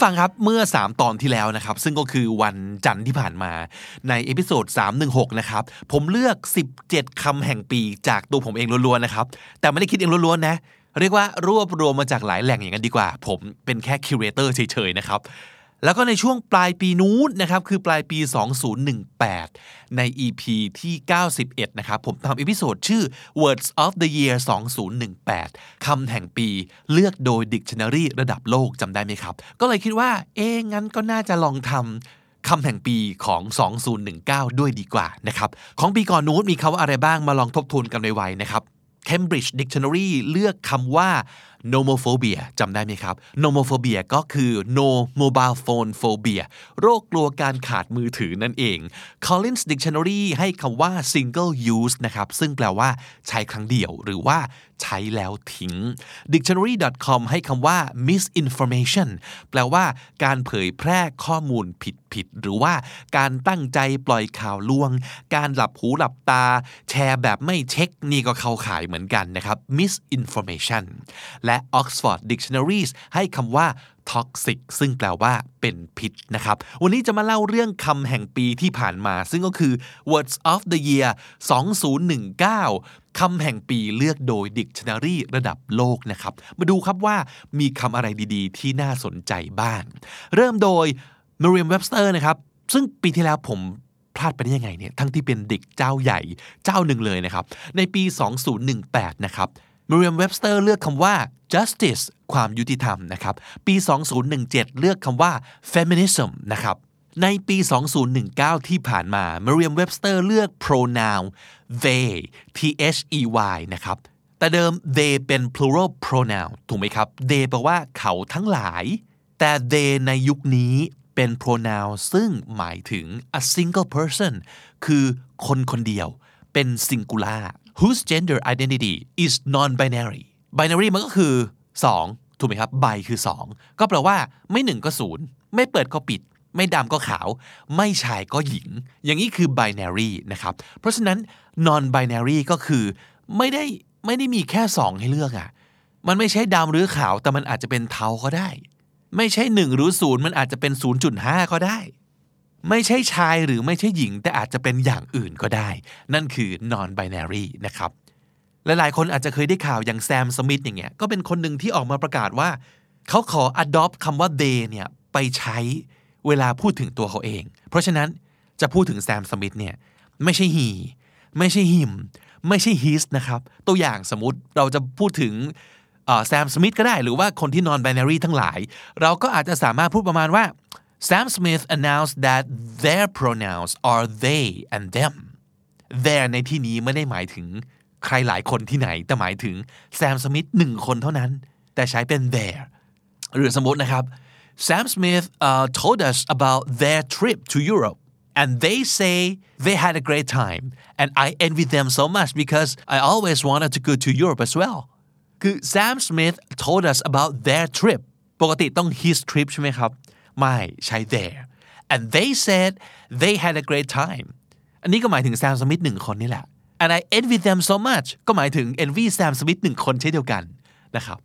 ผู้ฟังครับเมื่อ 3 ตอนที่แล้วนะครับ ซึ่งก็คือวันจันทร์ที่ผ่านมาใน episode 316 นะครับ ผมเลือก 17คำแห่งปีจากตัวผมเองล้วนๆนะครับ แต่ไม่ได้คิดเองล้วนๆนะ เรียกว่ารวบรวมมาจากหลายแหล่งอย่างนั้นดีกว่า ผมเป็นแค่ curator เฉยๆนะครับ แล้วก็ในช่วงปลายปีนู้นนะครับคือปลายปี 2018 ใน EP ที่ 91 นะครับผมทำ episode ชื่อ Words of the Year 2018 คำแห่งปีเลือกโดย Dictionary ระดับโลกจำได้ไหมครับ ก็เลยคิดว่า เอ๊งั้นก็น่าจะลองทำคำแห่งปีของ 2019 ด้วยดีกว่านะครับ ของปีก่อนนู้นมีคำว่าอะไรบ้างมาลองทบทวนกันไวๆนะครับ Cambridge Dictionary เลือกคำว่า nomophobia จำได้ไหมครับ nomophobia ก็คือ no mobile phone phobia โรคกลัวการขาดมือถือนั่นเอง Collins Dictionary ให้คำว่า single use นะครับ ซึ่งแปลว่าใช้ครั้งเดียว หรือว่า ใช้แล้วทิ้ง dictionary.com ให้คำว่า misinformation แปลว่าการเผยแพร่ข้อมูลผิดผิด หรือว่าการตั้งใจปล่อยข่าวลวง การหลับหูหลับตา แชร์แบบไม่เช็ค นี่ก็เข้าข่ายเหมือนกันนะครับ misinformation และ Oxford Dictionaries ให้คำว่า toxic ซึ่งแปลว่าเป็นพิษนะครับ วันนี้จะมาเล่าเรื่องคำแห่งปีที่ผ่านมา ซึ่งก็คือ words of the year 2019 คำแห่งปีเลือกโดย Dictionary ระดับโลกนะครับ มาดูครับว่ามีคำอะไรดีๆ ที่น่าสนใจบ้าง เริ่มโดย Merriam-Webster นะครับ ซึ่งปีที่แล้วผมพลาดไปได้ยังไงเนี่ย ทั้งที่เป็นเด็กเจ้าใหญ่เจ้าหนึ่งเลยนะครับ ในปี 2018 นะครับ Merriam-Webster เลือกคำว่า justice ความยุติธรรมนะครับ ปี 2017 เลือกคำว่า feminism นะครับ ในปี 2019 ที่ผ่านมา Merriam-Webster เลือก pronoun they t h e y นะครับ แต่เดิม they เป็น plural pronoun ถูกไหมครับ they แปลว่าเขาทั้งหลาย แต่ they ในยุคนี้เป็น pronoun ซึ่งหมายถึง a single person คือคนคนเดียว เป็น singular whose gender identity is non-binary binary มันก็คือ 2 ถูกไหมครับ by คือ 2 ก็แปลว่าไม่1ก็0ไม่เปิดก็ปิด ไม่ดำก็ขาว ไม่ชายก็หญิง อย่างนี้คือ binary นะครับ เพราะฉะนั้น non binary ก็คือไม่ได้ไม่ได้มีแค่ 2 ให้เลือกอะ่ะมันไม่ใช่ดำหรือขาวแต่มันอาจจะเป็นเทาก็ได้ ไม่ใช่1หรือ0มันอาจจะเป็น 0.5 ก็ได้ ไม่ใช่ชายหรือไม่ใช่หญิง แต่อาจจะเป็นอย่างอื่นก็ได้ นั่นคือ non binary นะครับ หลายๆ คนอาจจะเคยได้ข่าวอย่างแซมสมิธอย่างเงี้ยก็เป็นคนหนึ่งที่ออกมาประกาศว่า เขาขอ adopt คำว่า they เนี่ยไปใช้เวลาพูดถึงตัวเขาเอง เพราะฉะนั้นจะพูดถึงแซมสมิธเนี่ยไม่ใช่ he ไม่ใช่ him ไม่ใช่ his นะครับ ตัวอย่างสมมติเราจะพูดถึงแซมสมิธก็ได้ หรือว่าคนที่ non binary ทั้งหลาย เราก็อาจจะสามารถพูดประมาณว่า Sam Smith announced that their pronouns are they and them their ในที่นี้ไม่ได้หมายถึงใครหลายคนที่ไหน แต่หมายถึงแซมสมิธหนึ่งคนเท่านั้น แต่ใช้เป็น their หรือสมมตินะครับ Sam Smith uh, told us about their trip to Europe and they say they had a great time and I envy them so much because I always wanted to go to Europe as well คือ Sam Smith told us about their trip ปกติต้อง his trip ใช่ไหมครับ ไม่ใช้ their and they said they had a great time อันนี้ก็หมายถึงแซมสมิธหนึ่งคนนี่แหละ and I envy them so much ก็หมายถึง envy Sam Smith หนึ่งคนเช่นเดียวกันนะครับ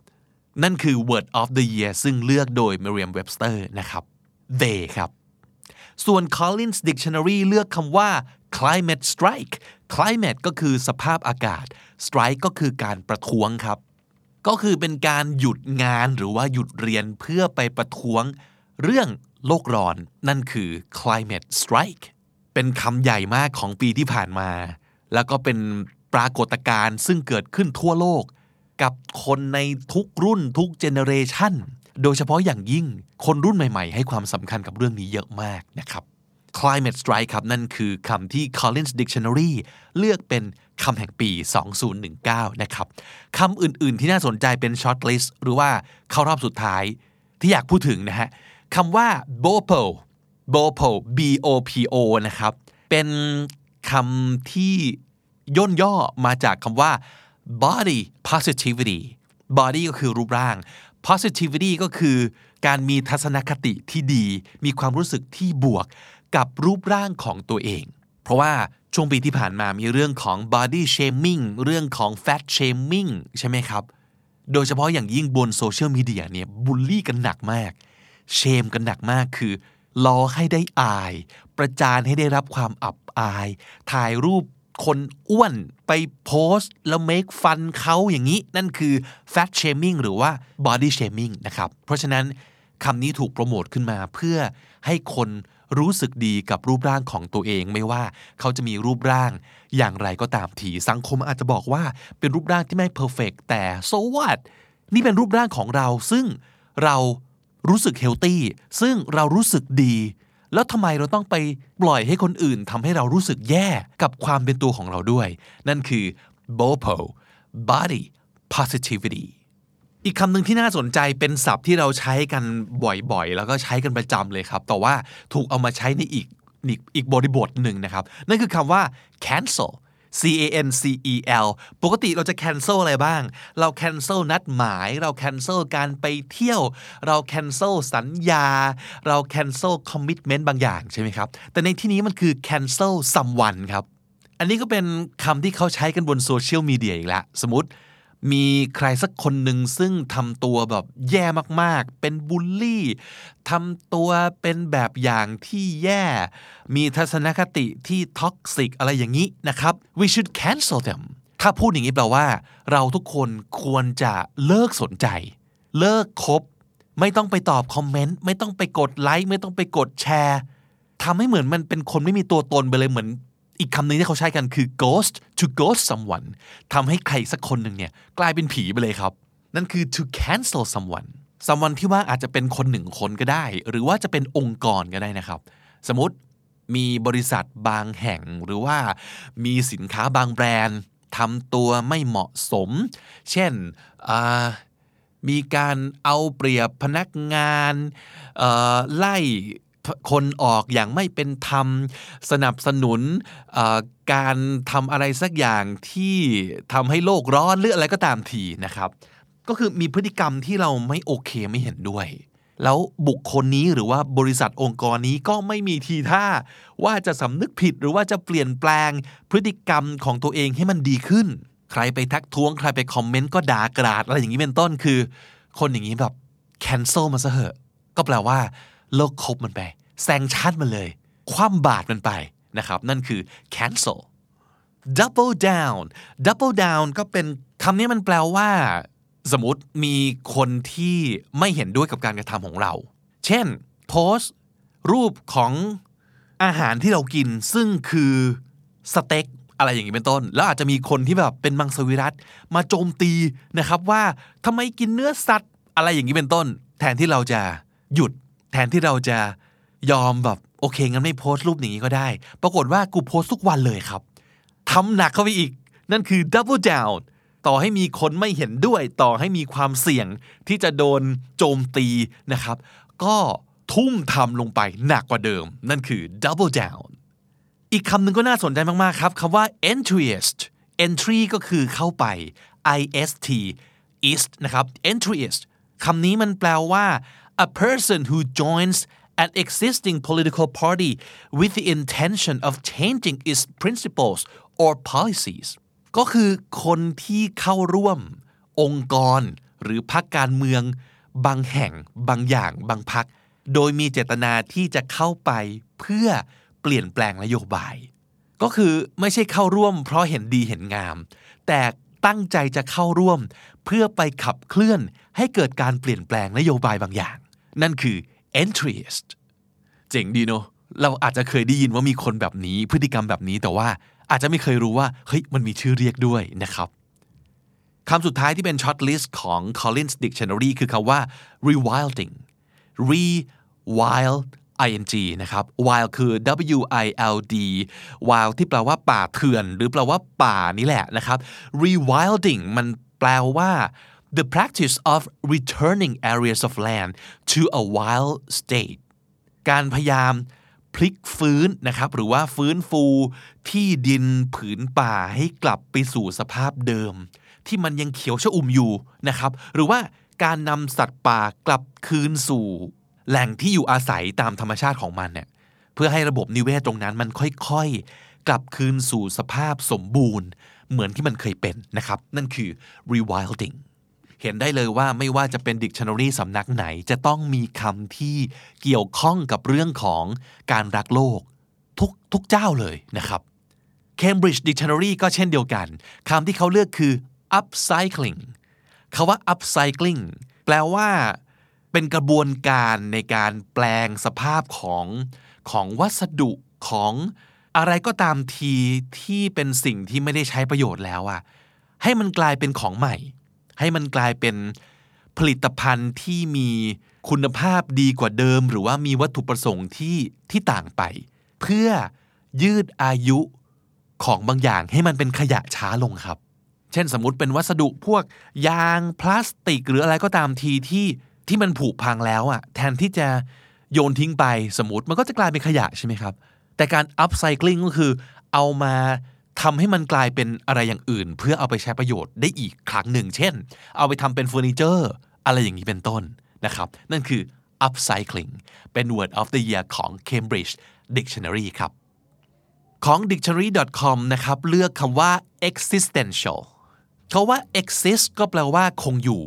นั่นคือ word of the year ซึ่งเลือกโดย Merriam-Webster นะครับ they ครับ ส่วน Collins Dictionary เลือกคำว่า climate strike climate ก็คือสภาพอากาศ strike ก็คือการประท้วงครับ ก็คือเป็นการหยุดงานหรือว่าหยุดเรียนเพื่อไปประท้วง เรื่องโลกร้อนนั่นคือ climate strike เป็นคำใหญ่มากของปีที่ผ่านมา แล้วก็เป็นปรากฏการณ์ซึ่งเกิดขึ้นทั่วโลก กับคนในทุกรุ่นทุกเจเนเรชันโดยเฉพาะอย่างยิ่งคนรุ่นใหม่ๆ ให้ความสำคัญกับเรื่องนี้เยอะมากนะครับ climate strike ครับ นั่นคือคำที่ Collins Dictionary เลือกเป็นคำแห่งปี 2019 นะครับคำอื่นๆที่น่าสนใจเป็น short list หรือว่าเข้ารอบสุดท้ายที่อยากพูดถึงนะฮะ คำว่า bopo bopo b o p o นะครับ เป็นคำที่ย่นย่อมาจากคำว่า body positivity body ก็คือรูปร่าง positivity ก็คือการมีทัศนคติที่ดี มีความรู้สึกที่บวกกับรูปร่างของตัวเอง เพราะว่าช่วงปีที่ผ่านมามีเรื่องของ body shaming เรื่องของ fat shaming ใช่ไหมครับ โดยเฉพาะอย่างยิ่งบนโซเชียลมีเดียเนี่ยบูลลี่กันหนักมาก เชมกันหนักมากคือล้อให้ได้อาย ประจานให้ได้รับความอับอาย ถ่ายรูปคนอ้วนไปโพสต์ แล้ว make fun เขาอย่างนี้ นั่นคือ fat shaming หรือว่า body shaming นะครับ เพราะฉะนั้นคำนี้ถูกโปรโมทขึ้นมาเพื่อให้คนรู้สึกดีกับรูปร่างของตัวเอง ไม่ว่าเขาจะมีรูปร่างอย่างไรก็ตามทีสังคมอาจจะบอกว่าเป็นรูปร่างที่ไม่เพอร์เฟกแต่ so what นี่เป็นรูปร่างของเราซึ่งเรา รู้สึกเฮลตี้ซึ่งเรารู้สึกดี แล้วทำไมเราต้องไปปล่อยให้คนอื่นทำให้เรารู้สึกแย่กับความเป็นตัวของเราด้วย นั่นคือ BOPO body positivity อีกคำหนึ่งที่น่าสนใจเป็นศัพท์ที่เราใช้กันบ่อยๆ แล้วก็ใช้กันประจำเลยครับ แต่ว่าถูกเอามาใช้ในอีกอีกอีกบริบทหนึ่งนะครับ นั่นคือคำว่า cancel C A N C E L ปกติเราจะ cancel อะไรบ้าง เรา cancel นัดหมาย เรา cancel การไปเที่ยว เรา cancel สัญญา เรา cancel commitment บางอย่างใช่ไหมครับ แต่ในที่นี้มันคือ cancel someone ครับ อันนี้ก็เป็นคำที่เขาใช้กันบนโซเชียลมีเดียอีกแล้ว สมมติ มีใครสักคนหนึ่งซึ่งทำตัวแบบแย่มากๆ เป็นบูลลี่ทำตัวเป็นแบบอย่างที่แย่ มีทัศนคติที่ toxic อะไรอย่างนี้นะครับ we should cancel them ถ้าพูดอย่างนี้แปลว่า เราทุกคนควรจะเลิกสนใจ เลิกคบ ไม่ต้องไปตอบคอมเมนต์ไม่ต้องไปกดไลค์ไม่ต้องไปกดแชร์ทำให้เหมือนมันเป็นคนไม่มีตัวตนไปเลยเหมือน อีกคำหนึ่งที่เขาใช้กันคือ ghost to ghost someone ทำให้ใครสักคนหนึ่งเนี่ยกลายเป็นผีไปเลยครับ นั่นคือ to cancel someone someone ที่ว่าอาจจะเป็นคนหนึ่งคนก็ได้ หรือว่าจะเป็นองค์กรก็ได้นะครับ สมมติมีบริษัทบางแห่งหรือว่ามีสินค้าบางแบรนด์ทำตัวไม่เหมาะสม เช่นมีการเอาเปรียบพนักงานไล่ คนออกอย่างไม่เป็นธรรม สนับสนุนการทำอะไรสักอย่างที่ทำให้โลกร้อนหรืออะไรก็ตามทีนะครับ ก็คือมีพฤติกรรมที่เราไม่โอเคไม่เห็นด้วย แล้วบุคคลนี้หรือว่าบริษัทองค์กรนี้ก็ไม่มีทีท่า ว่าจะสำนึกผิดหรือว่าจะเปลี่ยนแปลงพฤติกรรมของตัวเองให้มันดีขึ้น ใครไปทักท้วงใครไปคอมเมนต์ก็ด่ากราดอะไรอย่างนี้เป็นต้นคือ คนอย่างนี้แบบ cancel มาซะเหอะก็แปลว่า เลิกคบมันไปแซงชั่นมันเลย คว่ำบาตรมันไปนะครับ นั่นคือ cancel double down double down ก็เป็นคำนี้มันแปลว่า สมมติมีคนที่ไม่เห็นด้วยกับการกระทำของเรา เช่น โพสต์ รูปของอาหารที่เรากิน ซึ่งคือสเต็กอะไรอย่างนี้เป็นต้น แล้วอาจจะมีคนที่แบบเป็นมังสวิรัตมาโจมตีนะครับว่าทำไมกินเนื้อสัตว์อะไรอย่างนี้เป็นต้น แทนที่เราจะหยุด แทนที่เราจะยอมแบบโอเคงั้นไม่โพสต์รูปอย่างนี้ก็ได้ ปรากฏว่ากูโพสต์ทุกวันเลยครับทำหนักเข้าไปอีก นั่นคือ double down ต่อให้มีคนไม่เห็นด้วย ต่อให้มีความเสี่ยงที่จะโดนโจมตีนะครับ ก็ทุ่มทำลงไปหนักกว่าเดิม นั่นคือ double down อีกคำหนึ่งก็น่าสนใจมาก ๆ ครับคำว่า entryist entry ก็คือเข้าไป ist ist นะครับ entryist คำนี้มันแปลว่า a person who joins an existing political party with the intention of changing its principles or policies ก็คือคนที่เข้าร่วม องค์กร หรือพรรคการเมือง บางแห่ง บางอย่าง บางพรรคโดยมีเจตนาที่จะเข้าไปเพื่อเปลี่ยนแปลงนโยบาย ก็คือไม่ใช่เข้าร่วมเพราะเห็นดีเห็นงาม แต่ตั้งใจจะเข้าร่วม เพื่อไปขับเคลื่อนให้เกิดการเปลี่ยนแปลงนโยบายบางอย่าง นั่นคือ entryist เจ๋งดีเนาะเราอาจจะเคยได้ยินว่ามีคนแบบนี้พฤติกรรมแบบนี้แต่ว่าอาจจะไม่เคยรู้ว่าเฮ้ยมันมีชื่อเรียกด้วยนะครับคำสุดท้ายที่เป็น shortlist ของ Collins Dictionary คือคำว่า rewilding rewild ing นะครับ wild คือ w i l d wild ที่แปลว่าป่าเถื่อน หรือแปลว่าป่านี่แหละนะครับ rewilding มันแปลว่า the practice of returning areas of land to a wild state การพยายามพลิกฟื้นนะครับหรือว่าฟื้นฟูที่ดินผืนป่าให้กลับไปสู่สภาพเดิม ที่มันยังเขียวชอุ่มอยู่นะครับ หรือว่าการนำสัตว์ป่ากลับคืนสู่ แหล่งที่อยู่อาศัยตามธรรมชาติของมันเนี่ยเพื่อให้ระบบนิเวศตรงนั้นมันค่อยๆ กลับคืนสู่สภาพสมบูรณ์ เหมือนที่มันเคยเป็นนะครับ นั่นคือ rewilding เห็นได้เลยว่าไม่ว่าจะเป็น dictionary สำนักไหน จะต้องมีคำที่เกี่ยวข้องกับเรื่องของการรักโลก ทุกทุกเจ้าเลยนะครับ Cambridge Dictionary ก็เช่นเดียวกันคำที่เขาเลือกคือ upcycling คาว่า upcycling แปลว่า เป็นกระบวนการในการแปลงสภาพของของวัสดุของอะไรก็ตามทีที่เป็นสิ่งที่ไม่ได้ใช้ประโยชน์แล้วอะให้มันกลายเป็นของใหม่ ให้มันกลายเป็นผลิตภัณฑ์ที่มีคุณภาพดีกว่าเดิม หรือว่ามีวัตถุประสงค์ที่ที่ต่างไป เพื่อยืดอายุของบางอย่างให้มันเป็นขยะช้าลงครับ เช่นสมมติเป็นวัสดุพวกยางพลาสติก หรืออะไรก็ตามทีที่ที่มันผุพังแล้วอะแทนที่จะโยนทิ้งไปสมมติมันก็จะกลายเป็นขยะใช่ไหมครับ แต่การ upcycling ก็คือเอามา ทำให้มันกลายเป็นอะไรอย่างอื่น เพื่อเอาไปใช้ประโยชน์ได้อีกครั้งหนึ่ง เช่น เอาไปทำเป็นเฟอร์นิเจอร์ อะไรอย่างนี้เป็นต้นนะครับ นั่นคือ upcycling เป็น word of the year ของ Cambridge Dictionary ครับ ของ dictionary.com นะครับ เลือกคำว่า existential เขาว่า exist ก็แปลว่าคงอยู่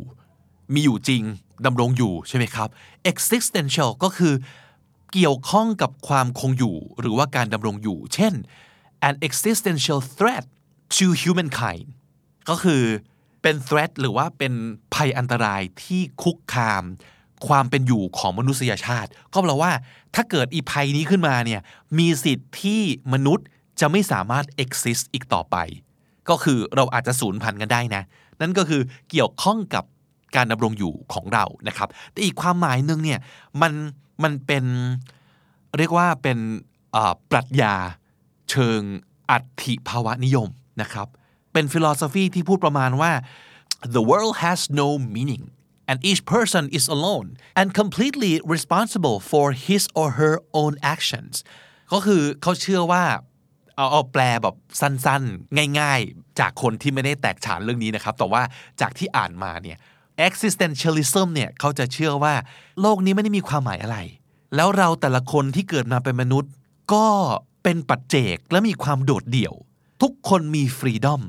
มีอยู่จริงดำรงอยู่ใช่ไหมครับ existential ก็คือเกี่ยวข้องกับความคงอยู่ หรือว่าการดำรงอยู่ เช่น an existential threat to humankind ก็คือเป็น threat หรือว่าเป็นภัยอันตรายที่คุกคาม ความเป็นอยู่ของมนุษยชาติ ก็แปลว่า ถ้าเกิดอีภัยนี้ขึ้นมาเนี่ยมีสิทธิ์ที่มนุษย์จะไม่สามารถ exist อีกต่อไป ก็คือเราอาจจะสูญพันธุ์กันได้นะ นั่นก็คือเกี่ยวข้องกับการดำรงอยู่ของเรานะครับ แต่อีกความหมายหนึ่งเนี่ยมันมันเป็นเรียกว่าเป็นปรัชญา เชิงอัติภาวะนิยมนะครับ เป็นฟิโลโซฟีที่พูดประมาณว่า the world has no meaning and each person is alone and completely responsible for his or her own actions ก็คือเขาเชื่อว่าเอาเอาแปลแบบสั้นๆ ง่ายๆ จากคนที่ไม่ได้แตกฉานเรื่องนี้นะครับ แต่ว่าจากที่อ่านมาเนี่ย existentialism เนี่ยเขาจะเชื่อว่าโลกนี้ไม่ได้มีความหมายอะไร แล้วเราแต่ละคนที่เกิดมาเป็นมนุษย์ ก็ เป็นปัจเจกและมีความโดดเดี่ยว ทุกคนมีฟรีดอม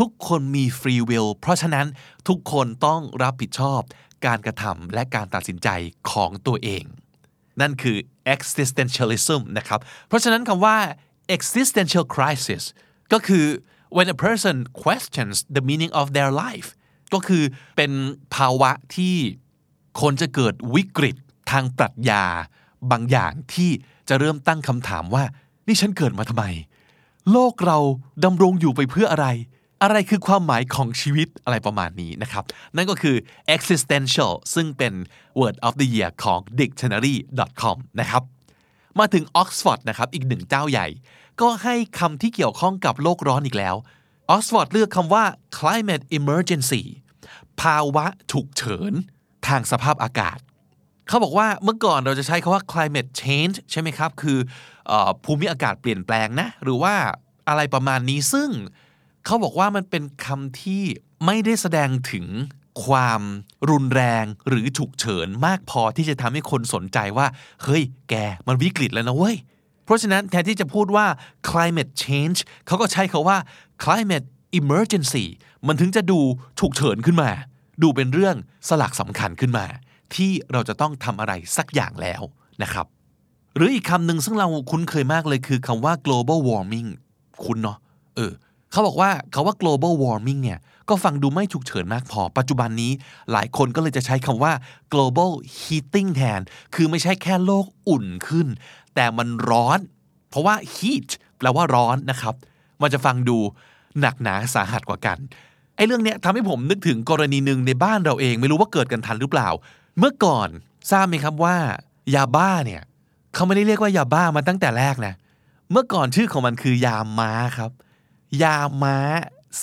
ทุกคนมีฟรีวิลเพราะฉะนั้นทุกคนต้องรับผิดชอบการกระทำและการตัดสินใจของตัวเอง นั่นคือ existentialism นะครับ เพราะฉะนั้นคำว่า existential crisis ก็คือ when a person questions the meaning of their life ก็คือเป็นภาวะที่คนจะเกิดวิกฤตทางปรัชญาบางอย่างที่จะเริ่มตั้งคำถามว่า นี่ฉันเกิดมาทำไม โลกเราดำรงอยู่ไปเพื่ออะไร อะไรคือความหมายของชีวิตอะไรประมาณนี้นะครับ นั่นก็คือ existential ซึ่งเป็น word of the year ของ dictionary.com นะครับ มาถึง Oxford นะครับอีกหนึ่งเจ้าใหญ่ ก็ให้คำที่เกี่ยวข้องกับโลกร้อนอีกแล้ว Oxford เลือกคำว่า climate emergency ภาวะฉุกเฉิน ทางสภาพอากาศ เขาบอกว่าเมื่อก่อนเราจะใช้คาว่า climate change ใช่ไหมครับ คืออ ภูมิอากาศเปลี่ยนแปลงนะ หรือว่าอะไรประมาณนี้ซึ่งเขาบอกว่ามันเป็นคำที่ไม่ได้แสดงถึงความรุนแรงหรือฉุกเฉินมากพอที่จะทำให้คนสนใจว่า เฮ้ย แกมันวิกฤตแล้วนะเว้ย เพราะฉะนั้นแทนที่จะพูดว่า climate change เขาก็ใช้คาว่า climate emergency มันถึงจะดูฉุกเฉินขึ้นมา ดูเป็นเรื่องสลักสำคัญขึ้นมา ที่เราจะต้องทำอะไรสักอย่างแล้วนะครับ หรืออีกคำหนึ่งซึ่งเราคุ้นเคยมากเลยคือคำว่า global warming คุณเนาะเออเขาบอกว่าคาว่า global warming เนี่ยก็ฟังดูไม่ฉุกเฉินมากพอ ปัจจุบันนี้หลายคนก็เลยจะใช้คำว่า global heating แทน คือไม่ใช่แค่โลกอุ่นขึ้น แต่มันร้อน เพราะว่า heat แปลว่าร้อนนะครับ มันจะฟังดูหนักหนาสาหัสกว่ากันไอ้เรื่องเนี้ยทำให้ผมนึกถึงกรณีหนึ่งในบ้านเราเอง ไม่รู้ว่าเกิดกันทันหรือเปล่า เมื่อก่อนทราบไหมครับว่า ยาบ้าเนี่ย เขาไม่ได้เรียกว่ายาบ้ามาตั้งแต่แรกนะ เมื่อก่อนชื่อของมันคือยาม้าครับ ยาม้า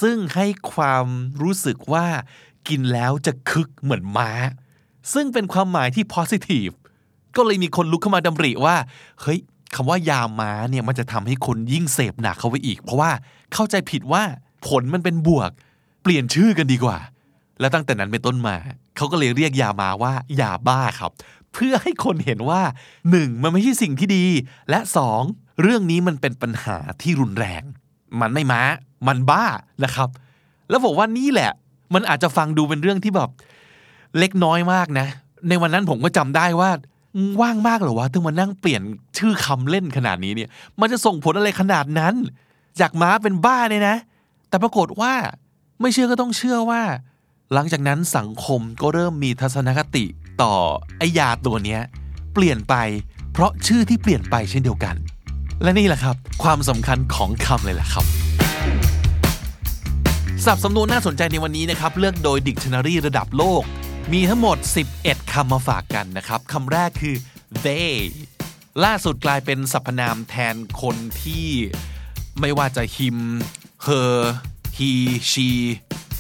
ซึ่งให้ความรู้สึกว่ากินแล้วจะคึกเหมือนม้า ซึ่งเป็นความหมายที่ positive ก็เลยมีคนลุกเข้ามาดำริว่า เฮ้ยคำว่ายาม้าเนี่ยมันจะทำให้คนยิ่งเสพหนักเข้าไปอีก เพราะว่าเข้าใจผิดว่าผลมันเป็นบวก เปลี่ยนชื่อกันดีกว่า แล้วตั้งแต่นั้นเป็นต้นมาเขาก็เลยเรียกยามาว่ายาบ้าครับ เพื่อให้คนเห็นว่าหนึ่งมันไม่ใช่สิ่งที่ดี และสองเรื่องนี้มันเป็นปัญหาที่รุนแรง มันไม่ม้า มันบ้านะครับ แล้วบอกว่านี่แหละ มันอาจจะฟังดูเป็นเรื่องที่แบบเล็กน้อยมากนะ ในวันนั้นผมก็จำได้ว่าว่างมากเหรอวะถึงมานั่งเปลี่ยนชื่อคำเล่นขนาดนี้เนี่ย มันจะส่งผลอะไรขนาดนั้น จากม้าเป็นบ้าเนี่ยนะ แต่ปรากฏว่าไม่เชื่อก็ต้องเชื่อว่า หลังจากนั้นสังคมก็เริ่มมีทัศนคติต่อไอยาตัวเนี้ยเปลี่ยนไปเพราะชื่อที่เปลี่ยนไปเช่นเดียวกัน และนี่แหละครับ ความสำคัญของคำเลยแหละครับสับสำนวนน่าสนใจในวันนี้นะครับ เลือกโดย Dictionary ระดับโลก มีทั้งหมด 11คำมาฝากกันนะครับคำแรกคือ they ล่าสุดกลายเป็นสรรพนามแทนคนที่ไม่ว่าจะ him her he she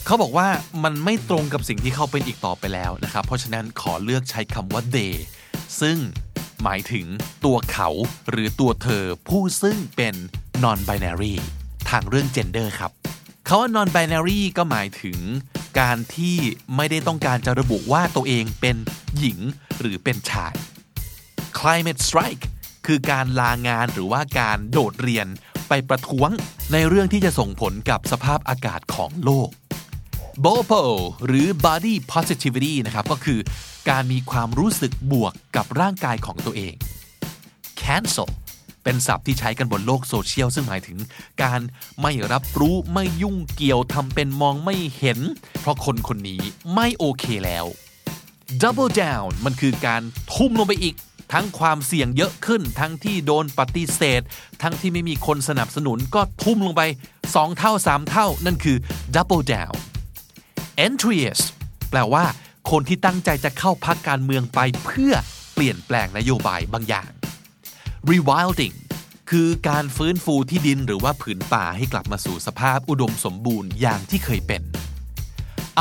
เขาบอกว่ามันไม่ตรงกับสิ่งที่เขาเป็นอีกต่อไปแล้วนะครับ เพราะฉะนั้นขอเลือกใช้คำว่า they ซึ่งหมายถึงตัวเขาหรือตัวเธอผู้ซึ่งเป็น non binary ทางเรื่อง gender ครับคาว่า non binary ก็หมายถึงการที่ไม่ได้ต้องการจะระบุว่าตัวเองเป็นหญิงหรือเป็นชาย climate strike คือการลางานหรือว่าการโดดเรียนไปประท้วงในเรื่องที่จะส่งผลกับสภาพอากาศของโลก BOPO หรือ body positivity นะครับก็คือการมีความรู้สึกบวกกับร่างกายของตัวเอง cancel เป็นศัพท์ที่ใช้กันบนโลกโซเชียลซึ่งหมายถึงการไม่รับรู้ไม่ยุ่งเกี่ยวทำเป็นมองไม่เห็น เพราะคนคนนี้ไม่โอเคแล้ว double down มันคือการทุ่มลงไปอีก ทั้งความเสี่ยงเยอะขึ้น ทั้งที่โดนปฏิเสธ ทั้งที่ไม่มีคนสนับสนุนก็ทุ่มลงไป 2 เท่า 3 เท่า นั่นคือ double down entryist แปลว่า คนที่ตั้งใจจะเข้าพักการเมืองไปเพื่อเปลี่ยนแปลงนโยบายบางอย่าง rewilding คือการฟื้นฟูที่ดินหรือว่าผืนป่าให้กลับมาสู่สภาพอุดมสมบูรณ์อย่างที่เคยเป็น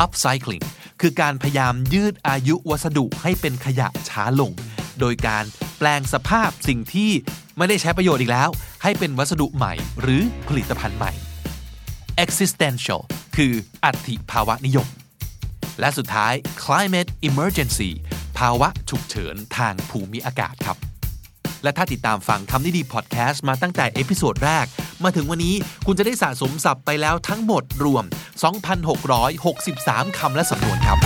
upcycling คือการพยายามยืดอายุวัสดุให้เป็นขยะช้าลง โดยการแปลงสภาพสิ่งที่ไม่ได้ใช้ประโยชน์อีกแล้ว ให้เป็นวัสดุใหม่หรือผลิตภัณฑ์ใหม่ existential คืออัติภาวะนิยม และสุดท้าย climate emergency ภาวะฉุกเฉินทางภูมิอากาศครับ และถ้าติดตามฟังคำนี้ดีพอดแคสต์มาตั้งแต่ episode แรก มาถึงวันนี้คุณจะได้สะสมศัพท์ไปแล้วทั้งหมดรวม 2,663 คำและสำนวนครับ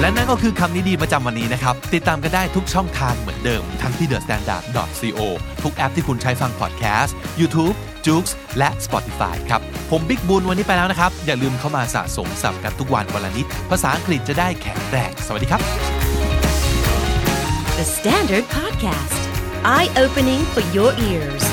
และนั่นก็คือคำนี้ดีประจำวันนี้นะครับ ติดตามกันได้ทุกช่องทางเหมือนเดิม ทั้งที่ thestandard.co ทุกแอปที่คุณใช้ฟังพอดแคสต์ YouTube j o o x และ Spotify ครับ ผมบิ๊กบุญวันนี้ไปแล้วนะครับ อย่าลืมเข้ามาสะสมศัพท์กันทุกวันวันละนิด ภาษาอังกฤษจะได้แข็งแรงสวัสดีครับ The Standard Podcast, eye opening for your ears.